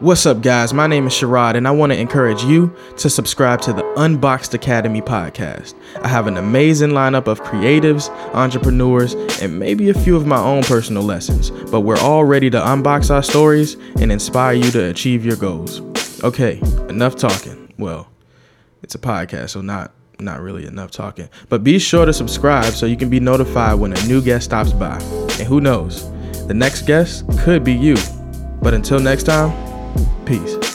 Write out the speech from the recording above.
What's up, guys? My name is Sherrod, and I want to encourage you to subscribe to the Unboxed Academy podcast. I have an amazing lineup of creatives, entrepreneurs, and maybe a few of my own personal lessons, but we're all ready to unbox our stories and inspire you to achieve your goals. Okay, enough talking. Well, it's a podcast, so not not really enough talking. But be sure to subscribe so you can be notified when a new guest stops by. And who knows, the next guest could be you. But until next time, Peace.